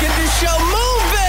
get this show moving.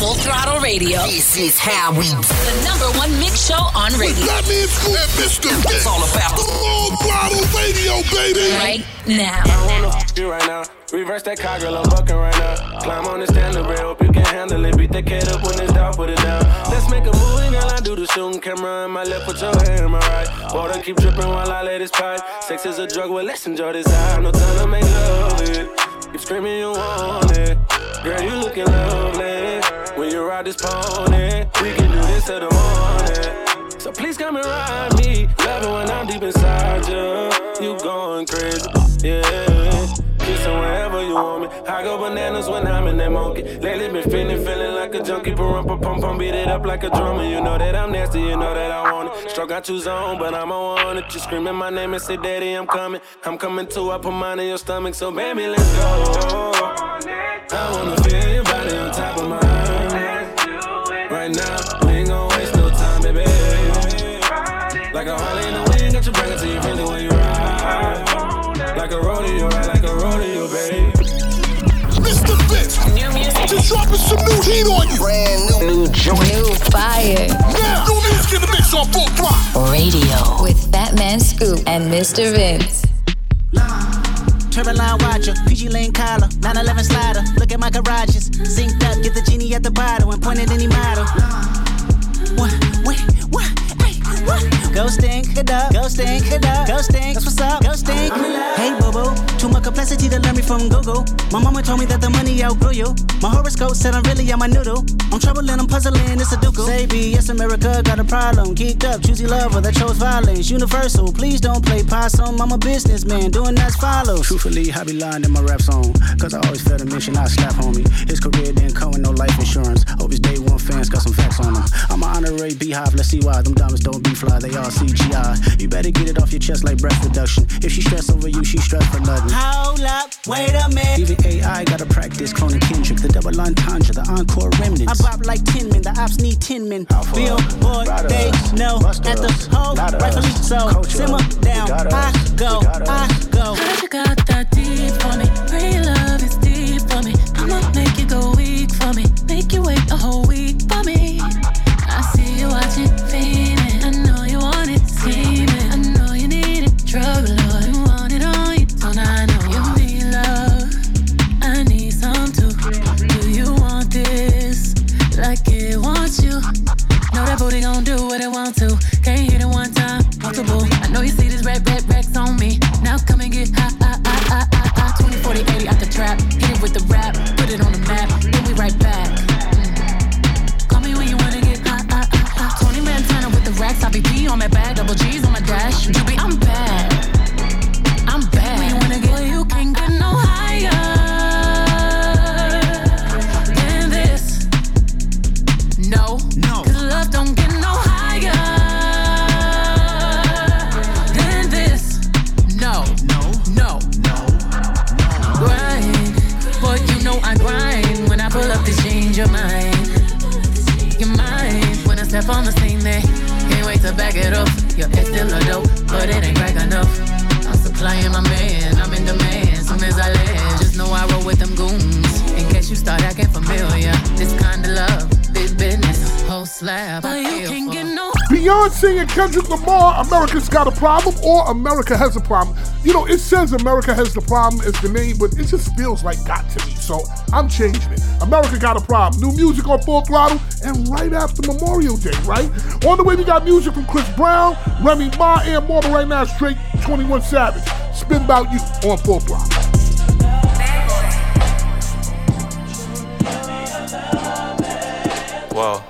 Full Throttle Radio. This is how we The number one mix show on radio. Fatman Scoop and Mr. It's all about the Full Throttle Radio, baby. Right now. I wanna f you right now. Reverse that car, girl, I'm bucking right now. Climb on the stand rail, hope you can handle it. Beat that kid up when it's down, put it down. Let's make a movie, girl. I do the shooting camera in my left, put your hand in my right. Water keep dripping while I let it pipe. Sex is a drug, well, let's enjoy this high. No time to make love it. Keep screaming, you want it. Girl, you looking lovely. When you ride this pony, we can do this till the morning. So please come and ride me. Love it when I'm deep inside you. You going crazy, yeah. Wherever you want me. I go bananas when I'm in that monkey. Lately been feeling, feeling like a junkie. Pump, pump, pump, beat it up like a drummer. You know that I'm nasty, you know that I want it. Stroke got you zone, but I'm on it. You screaming my name and say, Daddy, I'm coming. I'm coming too. I put mine in your stomach, so baby, let's go. I wanna feel your body on top of mine. Right now, we ain't gon' waste no time, baby. Like a Harley in the wind, got you bring till you feel it when you ride. Like a rodeo, ride New music. just dropping some new heat on you. brand new, new joint. New fire Now, new music in the mix on full throttle. Radio. with Fatman Scoop and Mr. Vince. Turbine line watcher, PG Lane collar, 911 slider. Look at my garages. Synced up, get the genie at the bottle and point at any model. What, what, what, hey, what? Go stink it up, go stink it up, go stink. That's what's up, go stink. Hey, complexity to learn me from Google. My mama told me that the money outgrew you. My horoscope said I'm really on my noodle. I'm troubling, I'm puzzling, it's a ducal. Baby, yes, America got a problem. Geeked up, choosy lover that chose violence. Universal, please don't play possum. I'm a businessman, doing that's follows. Truthfully, I be lying in my rap song. Cause I always felt a mission, I slap homie. His career didn't come with no life insurance. Hope his day one fans got some facts on him. I'm an honorary beehive, let's see why. Them diamonds don't be fly, they all CGI. You better get it off your chest like breath reduction. If she stress over you, she stress for nothing. Hold up, wait a minute. Even AI gotta practice cloning Kendrick, the double entendre, the encore remnants. I bop like 10 men, the ops need 10 men. Billboard, they know at the hole, rightfully so. Simmer down, I go, I go. Heard you got that deep for me. Real love is deep for me. I'ma make you go weak for me. Make you wait a whole week for me. That booty gon' do what it want to. Can't hit it one time, multiple. I know you see this red, red, racks on me. Now come and get high, high, high, high, high, high. 20, 40, 80 out the trap. Hit it with the rap, Kendrick Lamar, America's Got a Problem or America Has a Problem. You know, it says America Has the Problem as the name, but it just feels like got to me. So I'm changing it. America Got a Problem. New music on full throttle and right after Memorial Day, right? On the way, we got music from Chris Brown, Remy Ma, and more, but right now, straight 21 Savage. Spin About You on full throttle. Whoa.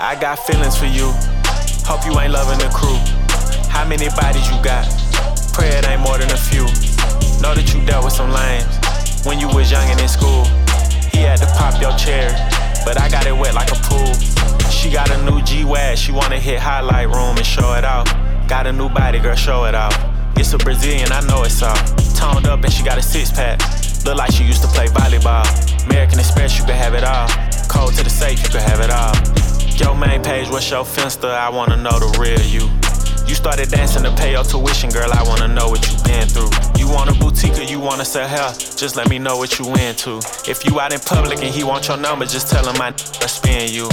I got feelings for you. Hope you ain't loving the crew. How many bodies you got? Pray it ain't more than a few. Know that you dealt with some lames when you was young and in school. He had to pop your chair, but I got it wet like a pool. She got a new G-Wag, she wanna hit highlight room and show it off. Got a new body, girl, show it off. It's a Brazilian, I know it's all. Toned up and she got a six pack. Look like she used to play volleyball. American Express, you can have it all. Code to the safe, you can have it all. Your main page, what's your finster? I wanna know the real you. You started dancing to pay your tuition, girl. I wanna know what you been through. You want a boutique or you wanna sell hair? Just let me know what you into. If you out in public and he want your number, just tell him I spin you.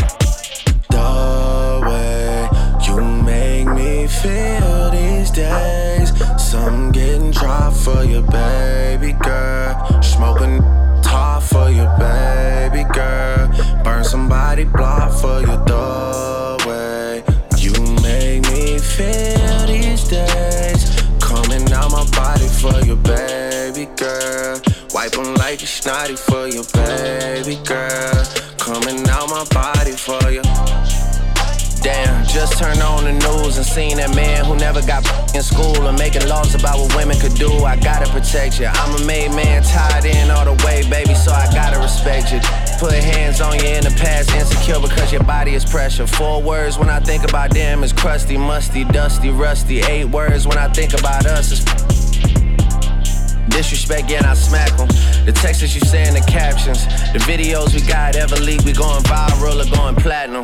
The way you make me feel these days. Some getting dry for you, baby girl. Smoking tar for you, baby girl. Burn somebody block for you, the way you make me feel these days. Coming out my body for your baby girl. Wipe them like a snotty for your baby girl. Coming out my body for you. Damn, just turned on the news and seen that man who never got in school and making laws about what women could do. I gotta protect you. I'm a made man, tied in all the way, baby, so I gotta respect you. Put hands on you in the past, insecure because your body is pressure. Four words when I think about them is crusty, musty, dusty, rusty. Eight words when I think about us is Disrespect, yeah, and I smack them. The texts that you say in the captions, the videos we got ever leak, we going viral or going platinum.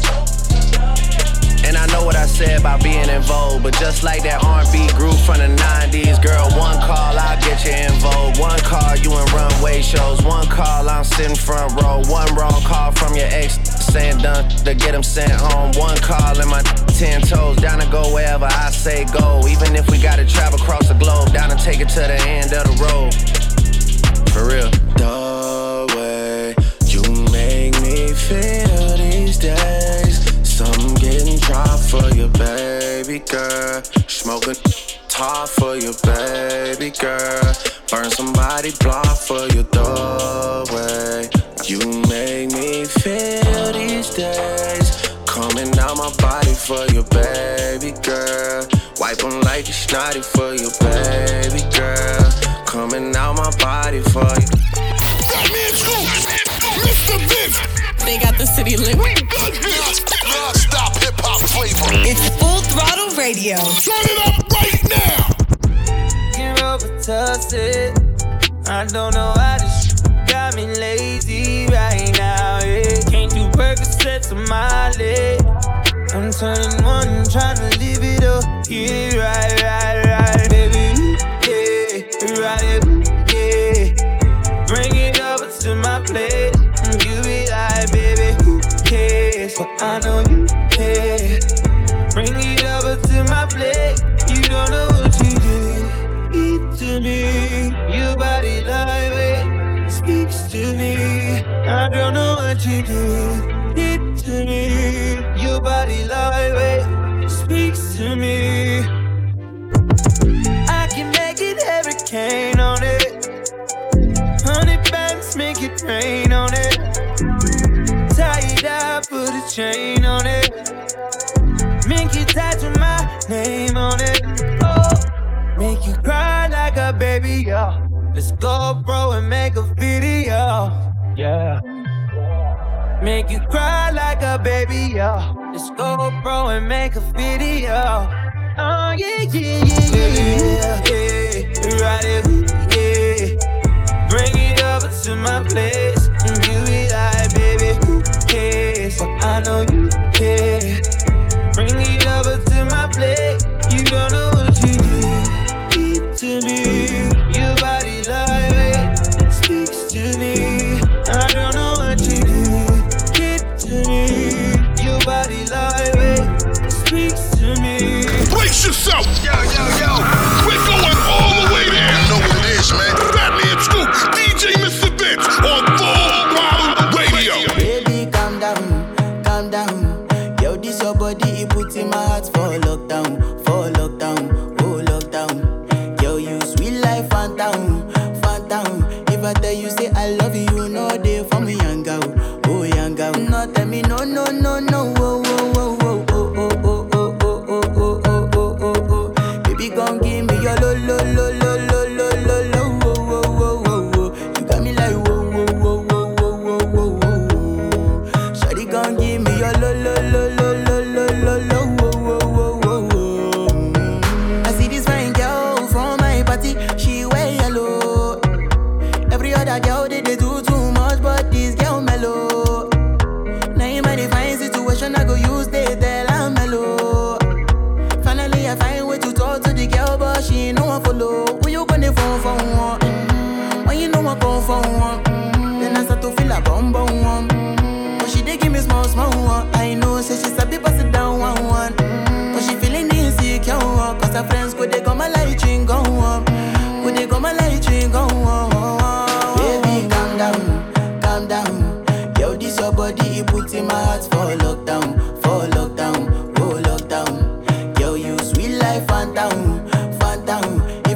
And I know what I said about being in vogue, but just like that R&B group from the 90s, girl, one call, I'll get you in vogue. One call, you in runway shows. One call, I'm sitting front row. One wrong call from your ex, saying done to get him sent home. One call and my 10 toes, down to go wherever I say go. Even if we gotta travel across the globe, down to take it to the end of the road. For real. The way you make me feel for your baby girl. Smoking tar for your baby girl. Burn somebody block for your the way you make me feel these days. Coming out my body for your baby girl. Wipe them like a snotty for your baby girl. Coming out my body for you. Mr. Vince. They got the city lit. Non-stop hip hop flavor. It's full throttle radio. Turn it up right now. Get Robitussin. I don't know how this got me lazy right now. Yeah. Can't do Percocets on my leg. I'm turning one, trying to live it up. Yeah, right, right, right, baby. Yeah, right, yeah. Bring it over to my place. And you be like, baby, who cares? But I know you care. Don't know what you did. Eat to me. Your body like it speaks to me. I don't know what you did. Eat to me. Your body like it yeah. Let's go, bro, and make a video. Oh, yeah, yeah, yeah, yeah, yeah. Right Brace yourself. Yo, yo, yo.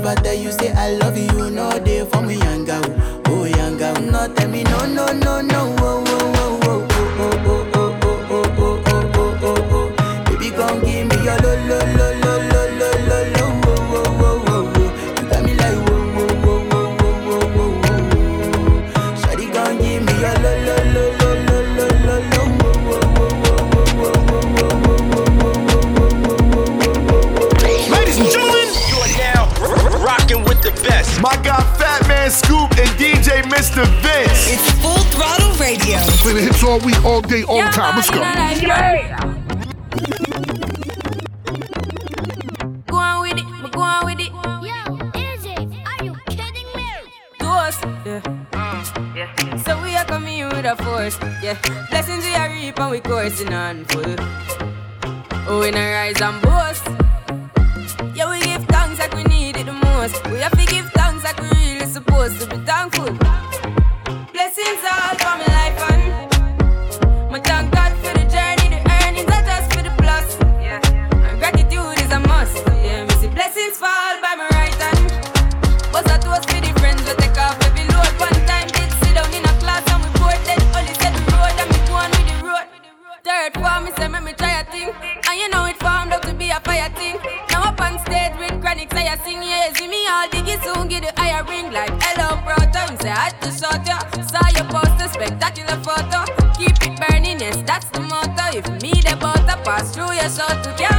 never tell you say I love you, no day for me, younger. Oh, younger. No, tell me no, no, no, no, oh. Playing the hits all week, all day, all the time. Let's go. Yeah. Mm, yeah. So we are coming with our force, yeah. Blessings we are reaping, we coursing on full. Oh, we rise and boast. ring like hello brother. You say I to saw ya. Saw your poster, spectacular photo. Keep it burning, yes, that's the motto. If me the butter pass through your soul to get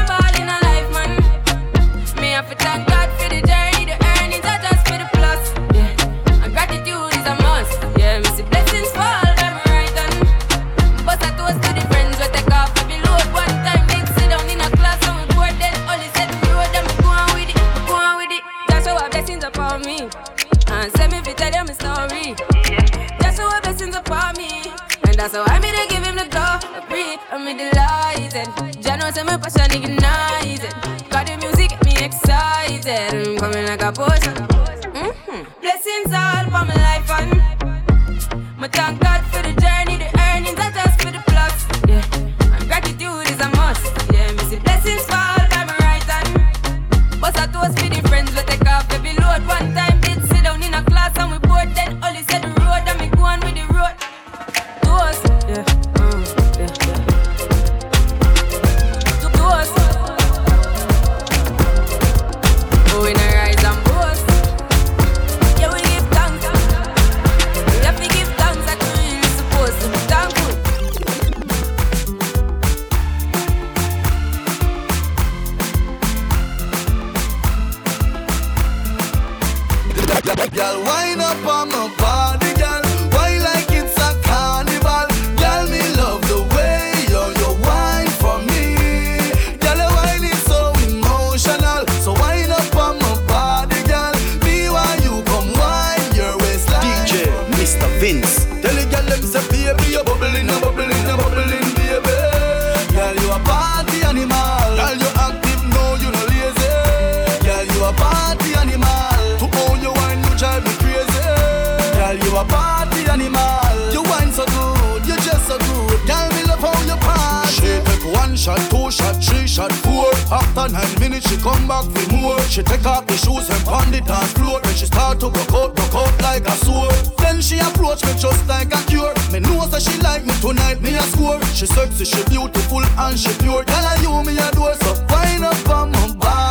After nine minutes, she come back for more. She take off the shoes and pound it on floor. Then she start to broke out, broke out like a sword. Then she approach me just like a cure. Me knows that she like me tonight, me a score. She sexy, she beautiful and she pure. Tell I you me a door, so fine up on my body.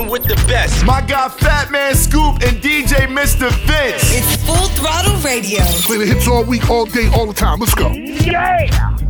My guy Fatman Scoop and DJ Mr. Vince. It's Full Throttle Radio. Play the hits all week, all day, all the time. Let's go. Yeah.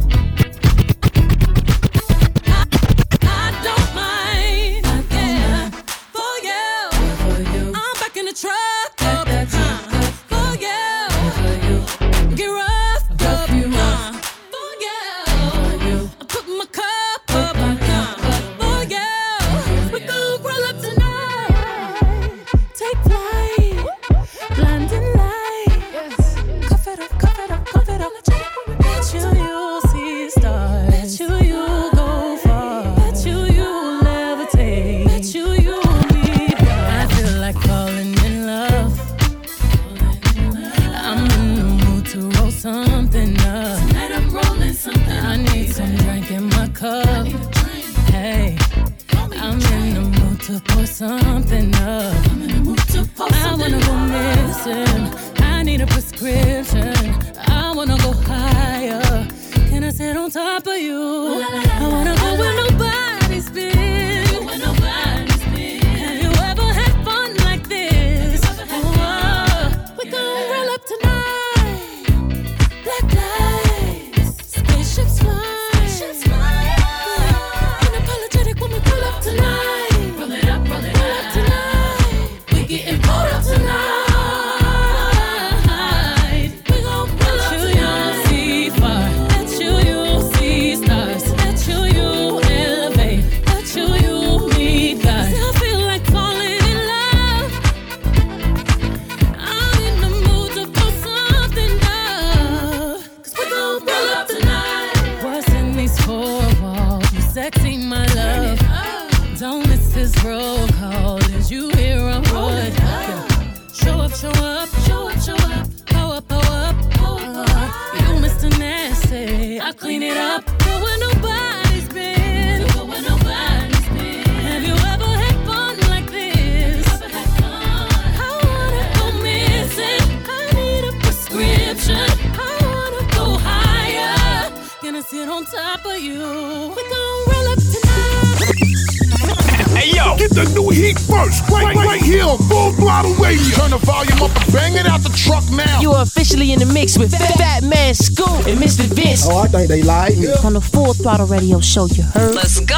Vince. I think they. On the Full Throttle Radio Show, you heard? Let's go.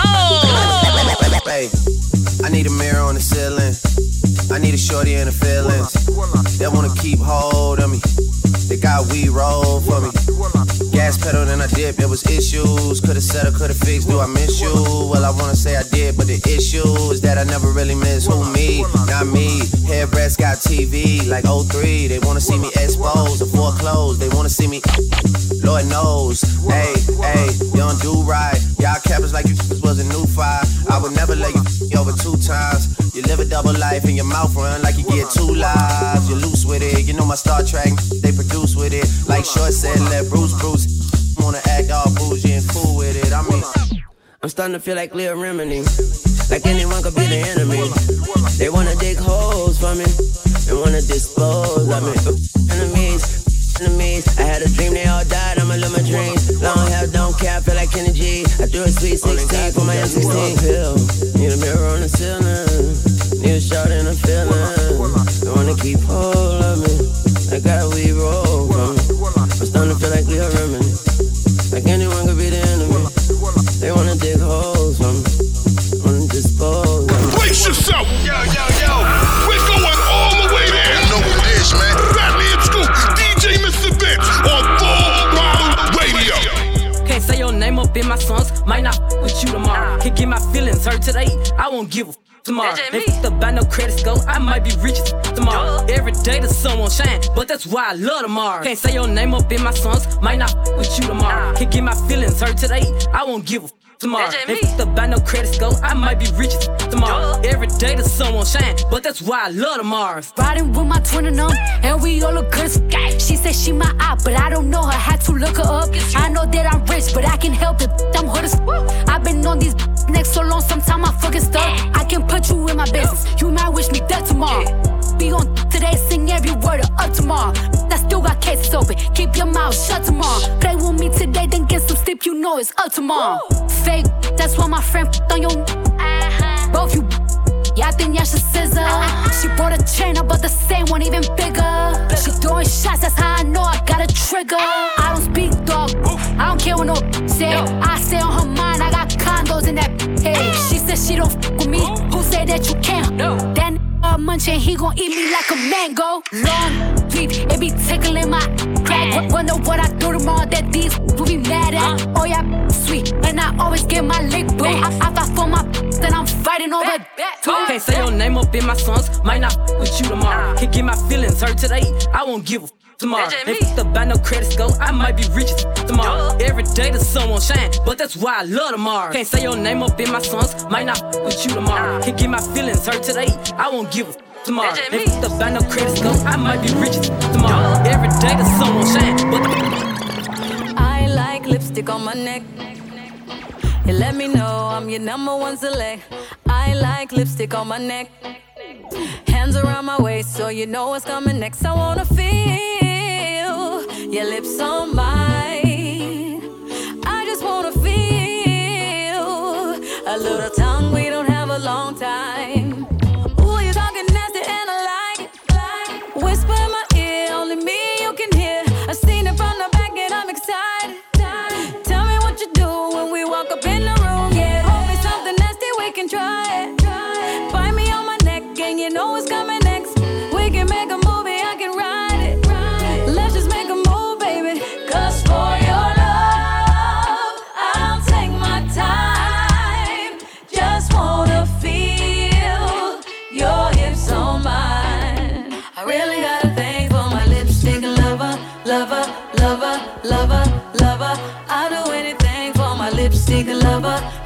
Hey, I need a mirror on the ceiling. I need a shorty in the feelings. They wanna keep hold of me. They got weed roll for me. Gas pedal, then I dip. There was issues. Could've settled, could've fixed. Do I miss you? Well, I wanna say I did, but the issue is that I never really miss who me, not me. Hairbreadth got TV like 03. They wanna see me exposed or foreclosed. They wanna see me. Lord knows. Hey, hey, you don't do right. Y'all cappers like you was a new fire. I would never let you over two times. You live a double life and your mouth run like you get two lives. You're loose with it. You know my Star Trek, they produce with it. Like Short said, let Bruce Bruce. Wanna act all bougie and cool with it. I mean, I'm starting to feel like Leah Remini. Like anyone could be the enemy. They wanna dig holes for me and wanna dispose of me. Enemies, enemies. I had a dream, they all died. I'ma live my dreams. Long hair, don't care, I feel like Kenny G. I threw a sweet 16 for my M16 pill. Need a mirror on the ceiling. Need a shot in the feeling. They wanna keep hold of me. I got we roll me. Brace yourself. Yo, yo, yo. We're going all the way there. You know what it is, man. Fatman Scoop, DJ Mr. Vince on Full Throttle Radio. Can't say your name up in my songs, might not f- with you tomorrow. Can get my feelings hurt today, I won't give a f- tomorrow. If the buy no credit score, I might be rich as f- tomorrow. Every day the sun won't shine, but that's why I love tomorrow. Can't say your name up in my songs, might not f- with you tomorrow. Can get my feelings hurt today, I won't give a f- tomorrow. If the buy no credit score, I might be rich as f- tomorrow. Every day the sun won't shine, but that's why I love tomorrow. Riding with my twin and them, and we all look good as f- She said she my eye, but I don't know her. Had to look her up. I know that I'm rich, but I can help it. I'm hood as f- I've been on these next so long, sometime I fucking stuck. I can put you in my business. You might wish me dead tomorrow. Be on today, sing every word of up tomorrow. I still got cases open. Keep your mouth shut tomorrow. Know it's up tomorrow. Fake, that's why my friend f- on your. Both you. Yeah, I think y'all should scissor. She bought a chain, but the same one even bigger. She throwing shots, that's how I know I got a trigger. I don't speak dog. I don't care what no say. I stay on her mind. I got condos in that head. She said she don't f with me. Who say that you can't? That uh, munching, he gon' eat me like a mango. Long leaf, it be tickling my crack. W- Wonder what I do tomorrow that these will be mad at. Oh yeah, sweet, and I always get my lick boo. I, I fight for my then I'm fighting over two. Can't say your name up in my songs, might not f- with you tomorrow. Can't get my feelings hurt today, I won't give a f- tomorrow. If the buy no credit score, I might be rich as f- tomorrow. Every day the sun won't shine, but that's why I love tomorrow. Can't say your name up in my songs, might not f- with you tomorrow. Can get my feelings hurt today, I won't give a f- tomorrow. If the buy no credit score, I might be rich as f- tomorrow. Every day the sun won't shine, but I like lipstick on my neck. You let me know I'm your number one select. I like lipstick on my neck. Hands around my waist so you know what's coming next. I wanna feel your lips on mine.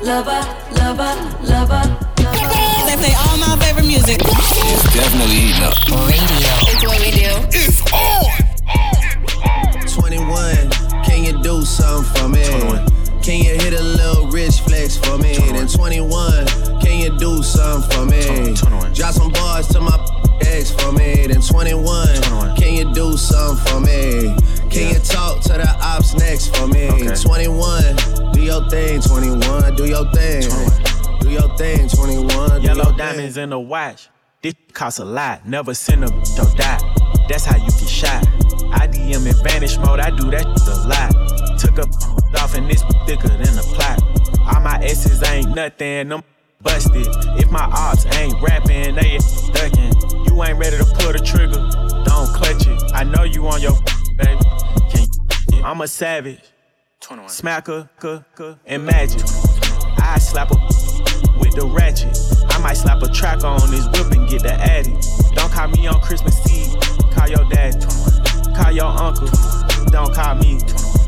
Lover, lover, lover, lover. They play all my favorite music. It's definitely eating up. Radio. It's what we do. It's on. 21, can you do something for me? Can you hit a little rich flex for me? Then 21, can you do something for me? Drop some bars to my ex for me. Then 21, can you do something for me? Can you talk to the ops next for me? 21, do your thing, 21, do your thing. Do your thing, 21. do Yellow your thing. diamonds in the watch. This costs a lot. Never send a or die. That's how you get shot. I DM in vanish mode. I do that a lot. Took a off and this thicker than a plot. All my S's ain't nothing. Them busted. If my ops ain't rapping, they ducking. You ain't ready to pull the trigger. Don't clutch it. I know you on your baby. Can I'm a savage. Smacker, cuh, cuh, and magic. I slap a with the ratchet. I might slap a track on this whip and get the addy. Don't call me on Christmas Eve. Call your dad. Call your uncle. Don't call me.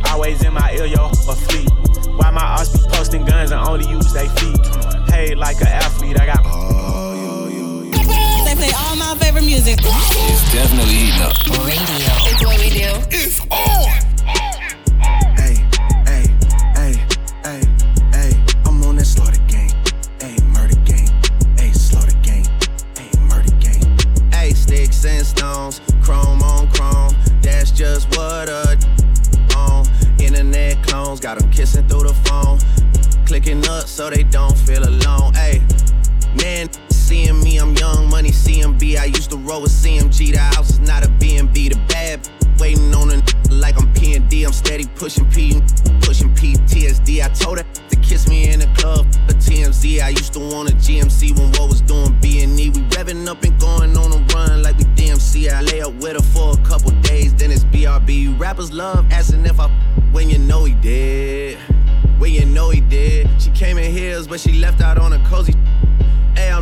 Always in my ear, yo, a fleet. Why my ass be posting guns and only use they feet? Paid like an athlete. I got. They play all my favorite music. It's definitely eating up. Radio. It's what we do. It's on. And stones, chrome on chrome. That's just what a on. Internet clones got 'em kissing through the phone. Clicking up so they don't feel alone. Hey, man, seeing me, I'm young money CMB. I used to roll with CMG. The house is not a B&B. The bad waiting on a like I'm P&D. I'm steady pushing P, pushing PTSD. I told her to kiss me in the club, a TMZ. I used to want a GMC when what was doing B&E. We revving up and going on a run like we DMC. I lay up with her for a couple days, then it's BRB. Rappers love asking if I when you know he did. When you know he did. She came in heels, but she left out on a cozy.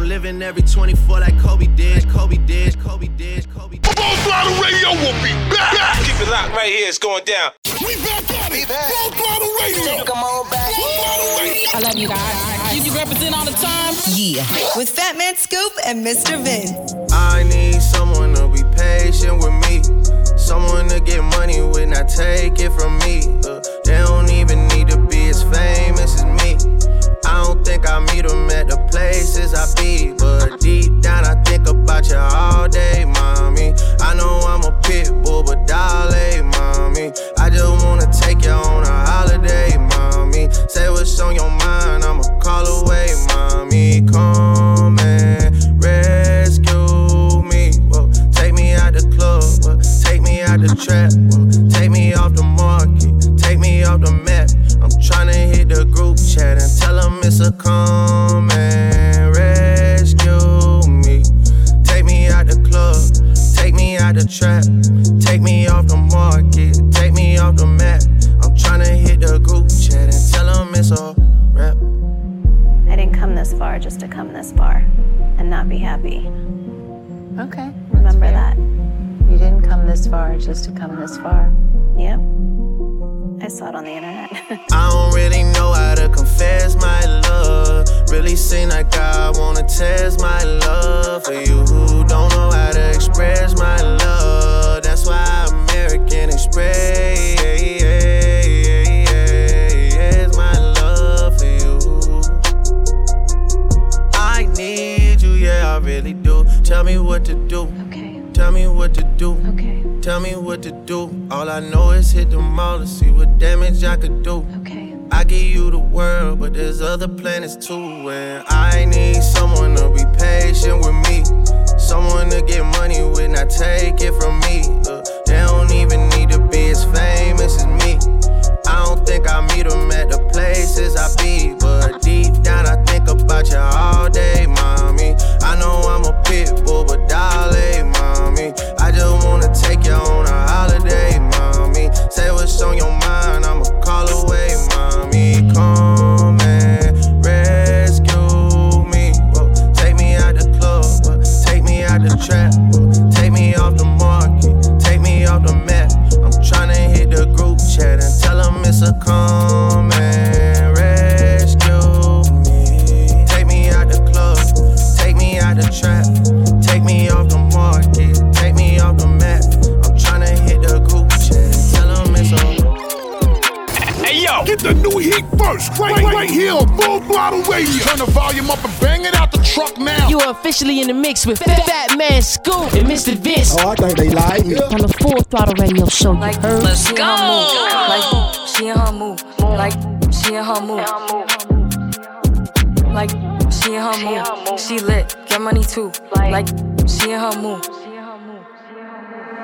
Hey, I'm living every 24 like Kobe did. Kobe did. Kobe did. Kobe did. Full Throttle Radio will be back. Keep it locked right here. It's going down. We back at it. Full Throttle Radio. Come on back. I love you guys. You, you represent all the time. Yeah. With Fatman Scoop and Mr. Vince. I need someone to be patient with me. Someone to get money with, not take it from me. Uh, they don't even need to be as famous as me think I meet them at the places I be. But deep down, I think about you all day, mommy. I know I'm a pit bull, but dolly, mommy. I just wanna take you on a holiday, mommy. Say what's on your mind, I'ma call away, mommy. Come and rescue me. Whoa. Take me out the club, whoa. take me out the trap, whoa. take me off the market chat and tell him it's a come and rescue me. Take me out the club, take me out the trap, take me off the market, take me off the map. I'm tryna hit the group chat and tell him it's a rap. I didn't come this far just to come this far and not be happy. Okay. Remember that. You didn't come this far just to come this far. Yep. I saw it on the internet. I don't really know how to confess my love. Really seem like I wanna test my love for you who don't know how to express my love. That's why American Express my love for you. I need you, yeah, I really do. Tell me what to do. Tell me what to do. Okay. Tell me what to do. All I know is hit the mall to see what damage I could do. Okay. I give you the world, but there's other planets too. And I need someone to be patient with me. Someone to get money with, not take it from me. Uh, they don't even need to be as famous as me. Think I meet them at the places I be. But deep down, I think about you all day, mommy. I know I'm a pit bull, but darling, mommy. I just wanna take you on a holiday, mommy. Say what's on your mind, I'ma call away, mommy. Come come right, right, right here on Full Throttle Radio. Turn the volume up and bang it out the truck now. You are officially in the mix with Fatman Scoop and Mr. Vince. Oh, I think they like me. On the Full Throttle Radio Show. You heard? Let's go. Like she in her move. Like she in her move. Like she in her move. She lit. Get money too. Like she in her move.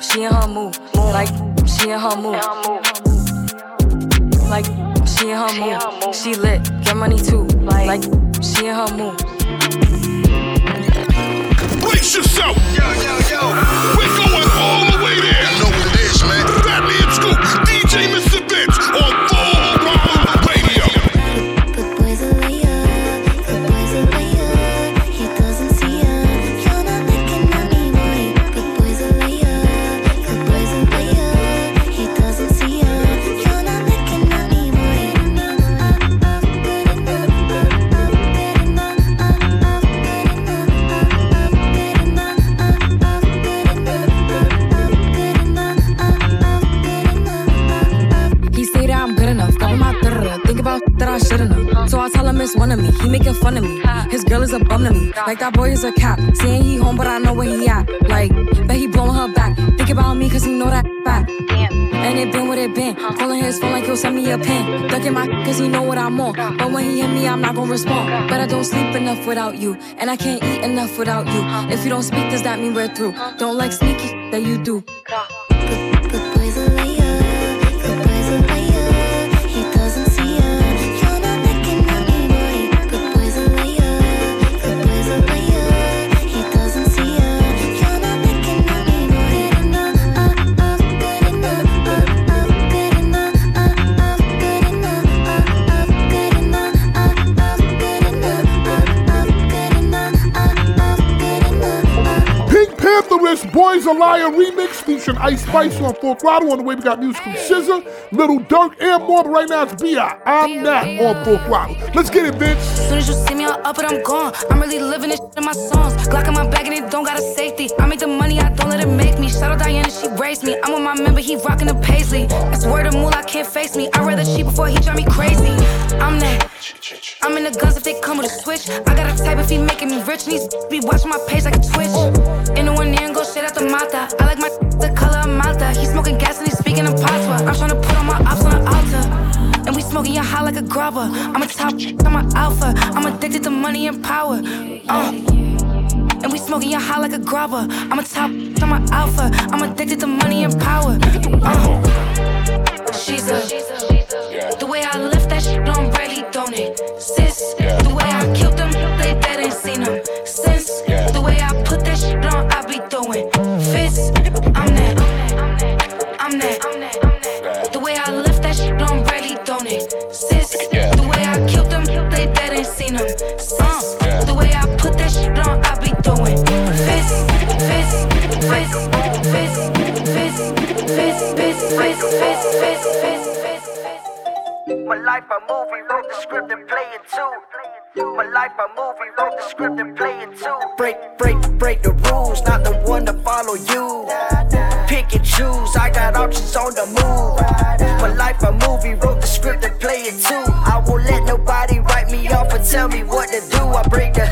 she in her move. Like, she in her move. Like, she in her move. She lit, get money too. Like, she in her move. Brace yourself. Yo, yo, yo. We're going all the way there. You know what it is, man. Fatman Scoop, DJ Mr. So I tell him one of me. He making fun of me. His girl is a bum to me. Like that boy is a cap. Saying he home, but I know where he at. Like, bet he blowing her back. Think about me, cause he know that back. And it been what it been. Calling his phone like he'll send me a pin. Ducking my cause he know what I'm on. But when he hit me, I'm not gonna respond. But I don't sleep enough without you. And I can't eat enough without you. If you don't speak, does that mean we're through? Don't like sneaky that you do. Pantherist Boys a Liar remix featuring Ice Spice on Full Throttle. On the way, we got music from SZA, Lil Durk, and more. But right now, it's B.I. I'm that on Full Throttle. Let's get it, bitch. Soon as you see me, I'm up and I'm gone. I'm really living this in my songs. Glock in my bag and it don't got a safety. I make the money, I don't let it make me. Shout out Diana, she raised me. I'm with my member, he rocking the paisley. That's word of mool, I can't face me. I'd rather cheat before he drive me crazy. I'm that. I'm in the guns if they come with a switch. I got a type if he making me rich. And he's be watching my page like a twitch. In the one and go straight out the mata. I like my the color of Malta. He's smoking gas and he's speaking in patois. I'm trying to put on my ops on the altar. And we smoking your high like a grubber. I'm a top, I'm an alpha. I'm addicted to money and power. Uh. And we smoking your high like a grubber. I'm a top, I'm an alpha. I'm addicted to money and power. Uh. She's a. life a movie, wrote the script and play it too. My life a movie, wrote the script and play it too. Break, break, break the rules, not the one to follow you. Pick and choose, I got options on the move. My life a movie, wrote the script and play it too. I won't let nobody write me off and tell me what to do. I break the,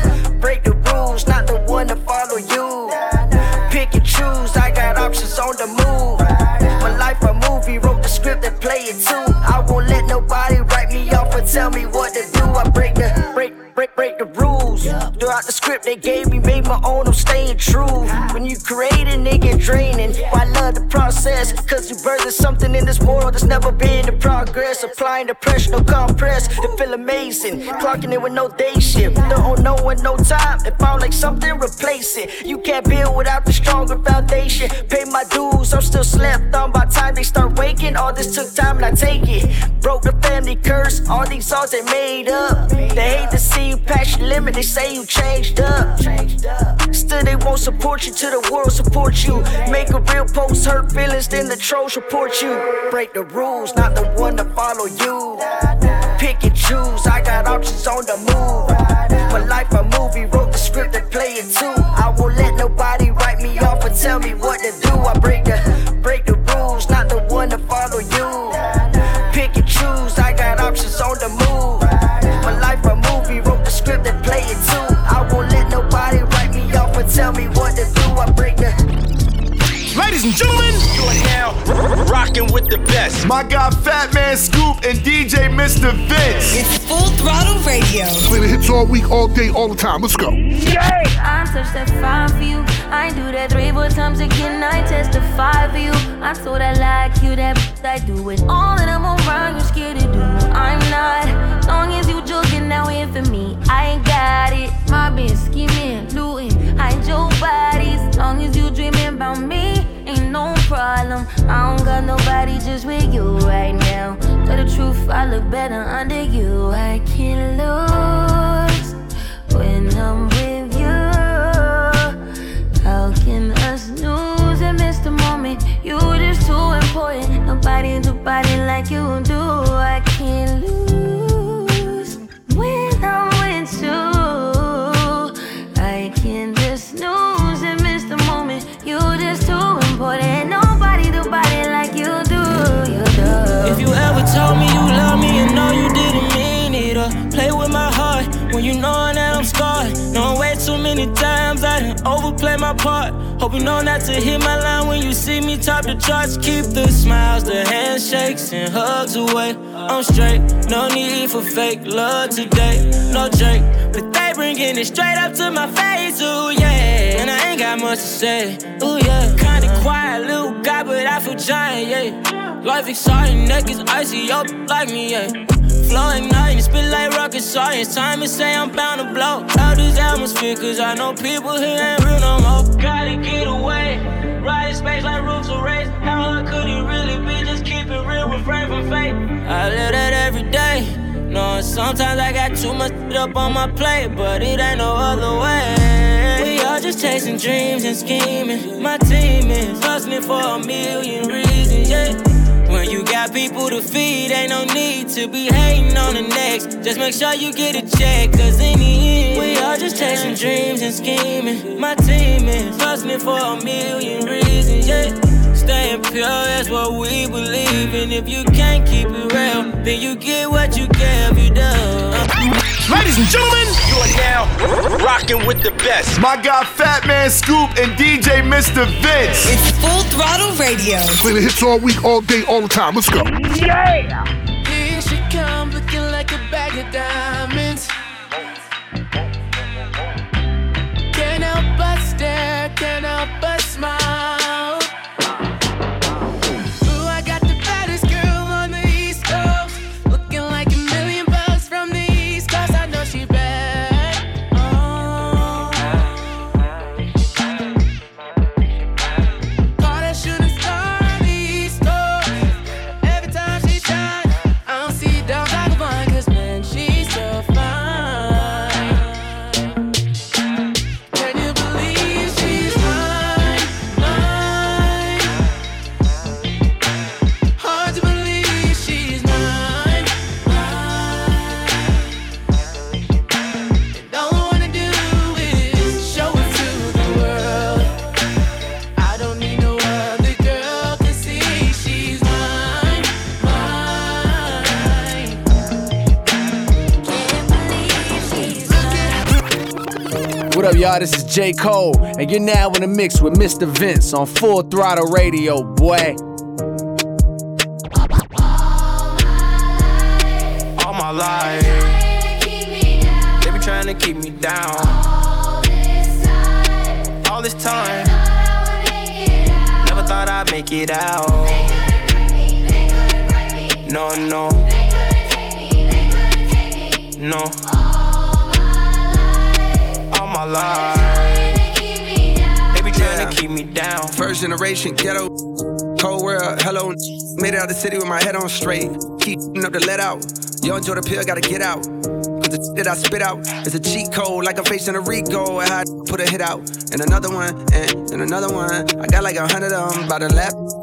tell me what to do. I break the break break break the rules. Throughout the script they gave me, made my own. I'm staying true. When you create a nigga draining, I the process. Cause you birthed something in this world that's never been in progress. Applying the pressure, no compress. It feel amazing. Clocking it with no day shift. Don't know with no time. It found like something replace it. You can't build without the stronger foundation. Pay my dues, I'm still slept on by time they start waking. All this took time and I take it. Broke the family curse. All these songs they made up. They hate to see you past your limit. They say you changed up. Still they won't support you till the world support you. Make a real post, hurt feelings, then the trolls report you. Break the rules, not the one to follow you. Pick and choose, I got options on the move. My life a movie, wrote the script and play it too. I won't let nobody write me off and tell me what to do. I break the Ladies and gentlemen, you are now rocking with the best. My guy Fatman Scoop and DJ Mr. Vince. It's Full Throttle Radio. Play the hits all week, all day, all the time. Let's go. I touch that fine for you. I do that three, four times again. I testify for you. I'm so that like you, that I do it. All that I'm around, you're scared to do. I'm not. Long as you joking now in for me, I ain't got it. Mobbing, scheming, looting, hide your bodies. Long as you dreaming about me, ain't no problem. I don't got nobody just with you right now. Tell the truth, I look better under you. I can't lose when I'm with you. How can us lose and miss the moment? You just too important. Nobody do body like you do. I can't lose overplay my part. Hope you know not to hit my line when you see me top the charts. Keep the smiles, the handshakes, and hugs away. I'm straight, no need for fake love today. No Drake, but they bringing it straight up to my face. Ooh yeah, and I ain't got much to say. Ooh yeah, kinda quiet little guy, but I feel giant. Yeah, life exciting, neck is icy, up like me. Yeah. Flow igniting, spit like rocket science. Time to say I'm bound to blow out this atmosphere, cause I know people here ain't real no more. Gotta get away, ride in space like roofs of race. How hard could it really be? Just keep it real, refrain from fake. I live that every day. No, sometimes I got too much up on my plate, but it ain't no other way. We all just chasing dreams and scheming. My team is hustling for a million reasons, yeah. You got people to feed, ain't no need to be hating on the next. Just make sure you get a check, cause in the end, we all just chasing dreams and scheming. My team is hustling for a million reasons, yeah. staying pure, that's what we believe. in. if you can't keep it real, then you get what you give, you do. Ladies and gentlemen, you are now rocking with the best. My guy Fatman Scoop and DJ Mr. Vince. It's Full Throttle Radio. Play the hits all week, all day, all the time. Let's go. Yeah! Here she come looking like a bag of diamonds. Can't help but stare, can't help but What up, y'all? This is J. Cole, and you're now in the mix with Mr. Vince on Full Throttle Radio, boy. all my life. They be trying to keep me down. All this time. Never thought I'd make it out. No, no. Me, they couldn't take me, no. All my life. They be trying to keep me down. First generation ghetto, cold world, hello. Made it out the city with my head on straight. Keep up the let out. Yo, enjoy the pill, gotta get out. Cause the that I spit out is a cheat code, like I'm facing a Rico. And I put a hit out, and another one, and, and another one. I got like a hundred of them by the lap.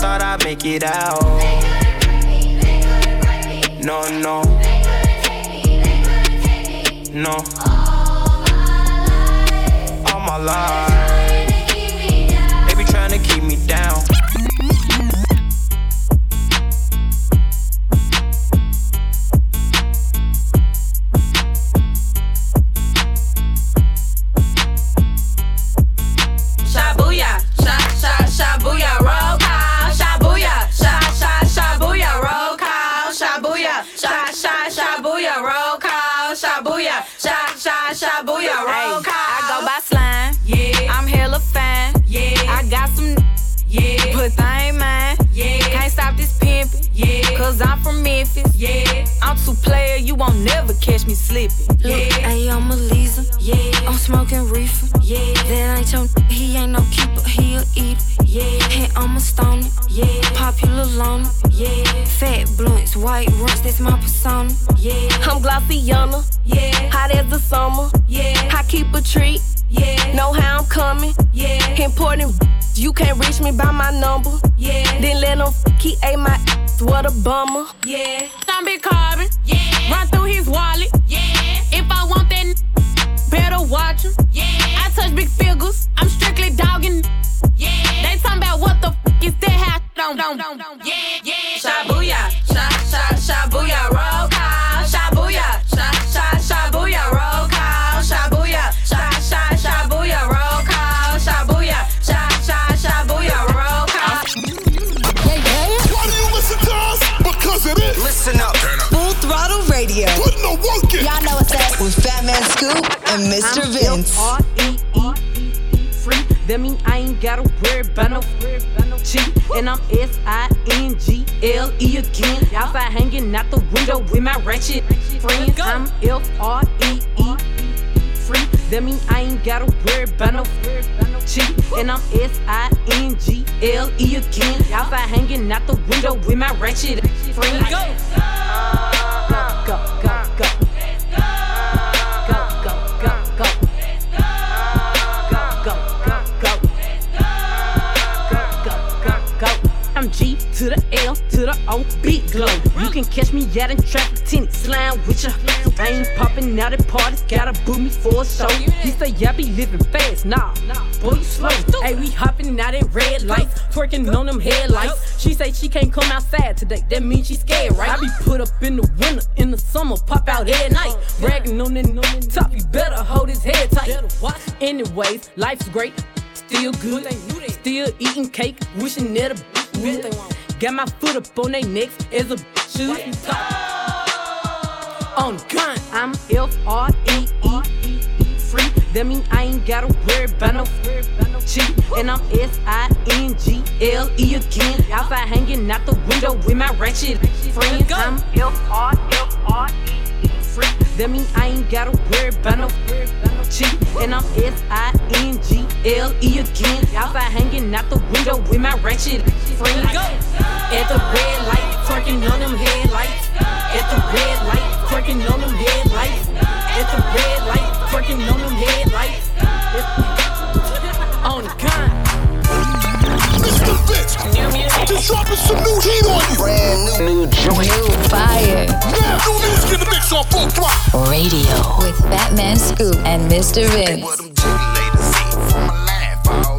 thought I'd make it out. No, no. Take me, They couldn't take me. no. All my life. Shabuya, roll call. I go by slime. Yeah. I'm hella fine. Yeah. I got some. Yeah. But they ain't mine. Yeah. Can't stop this pimpin'. Yeah. Cause I'm from Memphis. Yeah. I'm too player, you won't never catch me slipping. Yeah. Look, hey, I'm a Lisa. Yeah. I'm smoking reefer. Yeah. That ain't your he ain't no keeper, he a eater. Yeah. Hey, I'm a stoner. Yeah. Popular loner. Yeah. Fat blunts, white runs, that's my persona. Yeah. I'm Glossiana. Yeah. Hot as the summer. Yeah. I keep a treat. Yeah. Know how I'm coming. Yeah. Important. You can't reach me by my number. Yeah. Then let him keep a my ass. What a bummer. Yeah. Run through his wallet. If I want that, better watch him. I touch big figures. I'm strictly dogging. They talking about what the is that how don't don't don't. Yeah, yeah. Mr. Vince. free. That mean I ain't gotta worry about no cheat. And I'm S I N G L E again. Y'all Outside hanging out the window with my ratchet friends. I'm F R E E free. That mean I ain't gotta worry about no cheat. And I'm S I N G L E again. Y'all Outside hanging out the window with my ratchet friends. Go, go. Go, to the L to the O, beat glow. You can catch me out in traffic, tinted slime with ya. I ain't popping out at parties, gotta boot me for a show. He say, yeah, be living fast, nah, boy, you slow. Hey, we hopping out at red lights, twerking on them headlights. She say she can't come outside today, that means she scared, right? I be put up in the winter, in the summer, pop out at night. Bragging on that top, you better hold his head tight. Anyways, life's great. Still good, still eating cake, wishing that a would. Got my foot up on they necks as a should. On gun, I'm F R E E free. That mean I ain't gotta worry about no cheat. And I'm S I N G L E again. Outside hanging out the window with my ratchet friends. I'm F R F R E E. That mean I ain't gotta worry about no cheat. And I'm S I N G L E again. Outside hanging out the window with my ratchet friends. At the red light, twerking on them headlights. At the red light, twerking on them headlights. At the red light, twerking on them headlights. Mr. Vince, just dropping some new heat on you. Brand new, new joint. New fire. Now, new music in the mix on full throttle. Radio with Fatman Scoop and Mr. Vince. The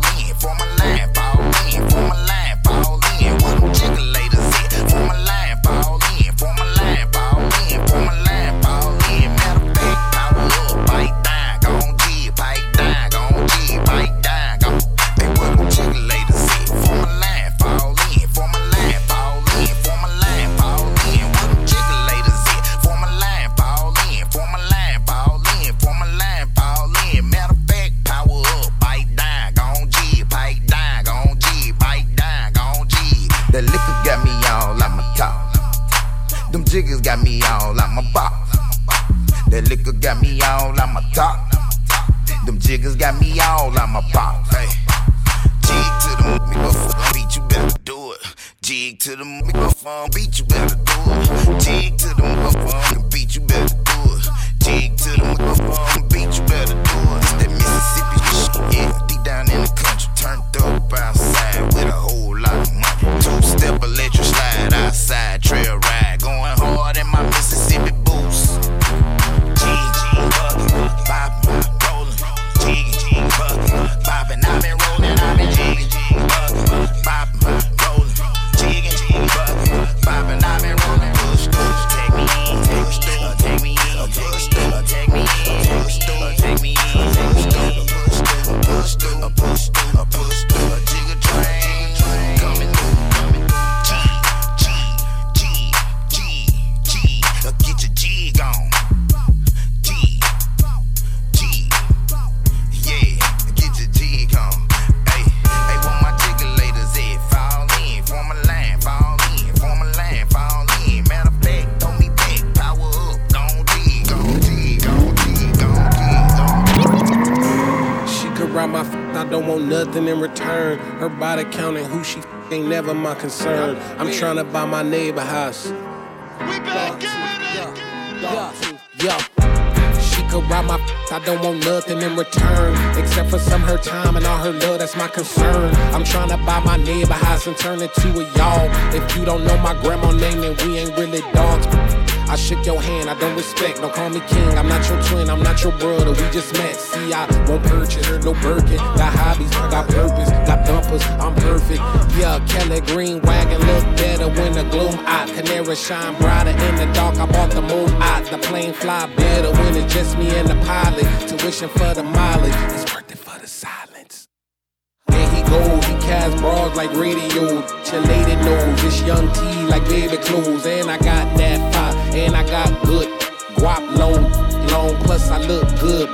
Them jiggers got me all on my pop. Want nothing in return. Her body counting who she ain't never my concern. I'm tryna buy my neighbor house. Yo. She could ride my I don't want nothing in return. Except for some her time and all her love, that's my concern. I'm tryna buy my neighbor house and turn it to a y'all. If you don't know my grandma name, then we ain't really dogs. I shook your hand, I don't respect. Don't call me king, I'm not your twin, I'm not your brother. We just met. See, I won't purchase no Birkin. Got hobbies, got purpose, got bumpers, I'm perfect. Yeah, Kelly Green wagon look better when the gloom out. Canary shine brighter in the dark. I bought the moon out. The plane fly better when it's just me and the pilot. Tuition for the mileage, it's worth it for the silence. There he goes, he cast bras like radio. Lady knows it's young T like baby clothes. And I got that and I got good guap long, long. plus I look good.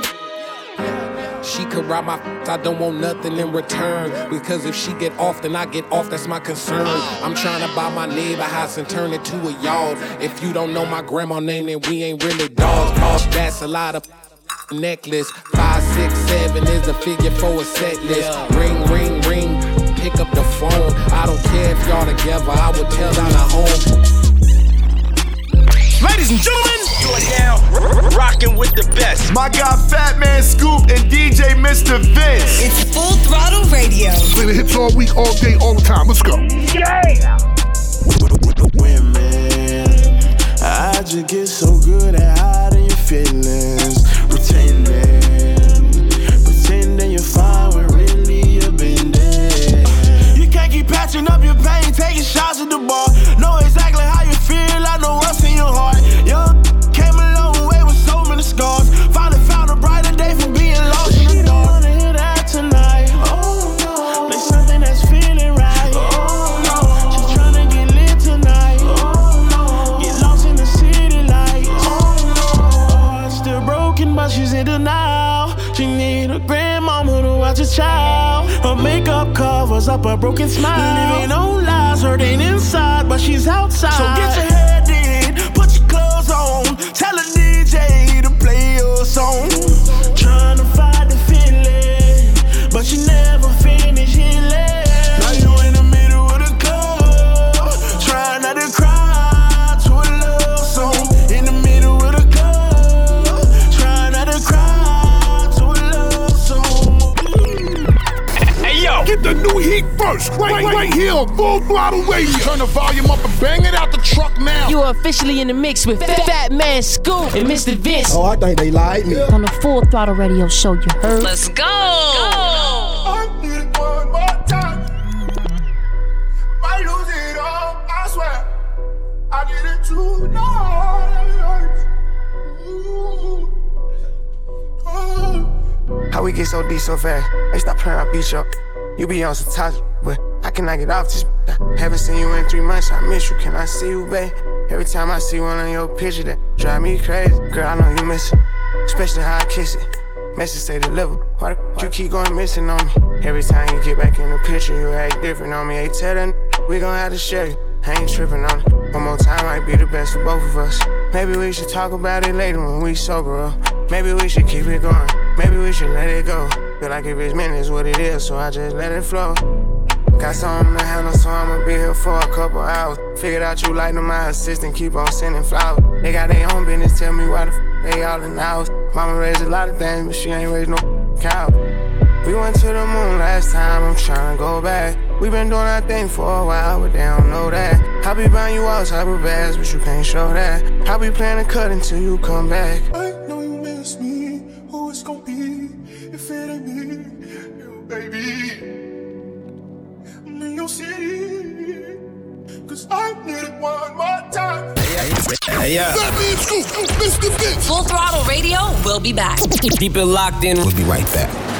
She could rob my f- I don't want nothing in return. Because if she get off, then I get off, that's my concern. I'm trying to buy my neighbor house and turn it to a yard. If you don't know my grandma name, then we ain't really dogs. Boss, that's a lot of f- necklace. Five, six, seven is the figure for a set list. Ring, ring, ring, pick up the phone. I don't care if y'all together, I would tell down a home. Ladies and gentlemen, you are now rocking with the best. My guy Fatman Scoop and DJ Mr. Vince. It's Full Throttle Radio. Play the hits all week, all day, all the time. Let's go. Yeah. Women, I just get so good at hiding your feelings, pretending, pretending you're fine when really you've been dead. You can't keep patching up your pain, taking shots at the bar. Know exactly up a broken smile. Living no lies, hurting inside, but she's outside. So get your head in, put your clothes on. Tell the DJ to play your song. First, right, right, here on Full Throttle Radio. Turn the volume up and bang it out the truck now. You are officially in the mix with Fat Man Scoop and Mr. Vince. Oh, I think they like me. On the Full Throttle Radio Show, you heard? Let's go. I need it one more time. Might lose it all, I swear. I did it tonight. Ooh. How we get so deep so fast? Hey, stop playing, I beat you up. You be on some toxic, but I get off this. Haven't seen you in three months, I miss you. Can I see you, babe? Every time I see one of your pictures, that drive me crazy. Girl, I know you miss it, especially how I kiss it. Message say deliver. Why the you keep going missing on me? Every time you get back in the picture, you act different on me. Hey, tell n- we gon' have to share you. I ain't tripping on it. One more time might be the best for both of us. Maybe we should talk about it later when we sober up. Maybe we should keep it going. Maybe we should let it go. Feel like if it's meant, it's what it is, so I just let it flow. Got something to handle, so I'ma be here for a couple hours. Figured out you like them, my assistant, keep on sending flowers. They got their own business, tell me why the f they all in the house. Mama raised a lot of things, but she ain't raised no cow. We went to the moon last time, I'm tryna go back. We been doing our thing for a while, but they don't know that. I be buying you all type of bags, but you can't show that. I be planning a cut until you come back. I know you miss me. Who it's gonna be if it ain't me, you baby? I'm your city, cause I need it one more time. yeah. Fatman Scoop, Mr. Vince. Full Throttle Radio We'll be back. Keep it locked in. We'll be right back.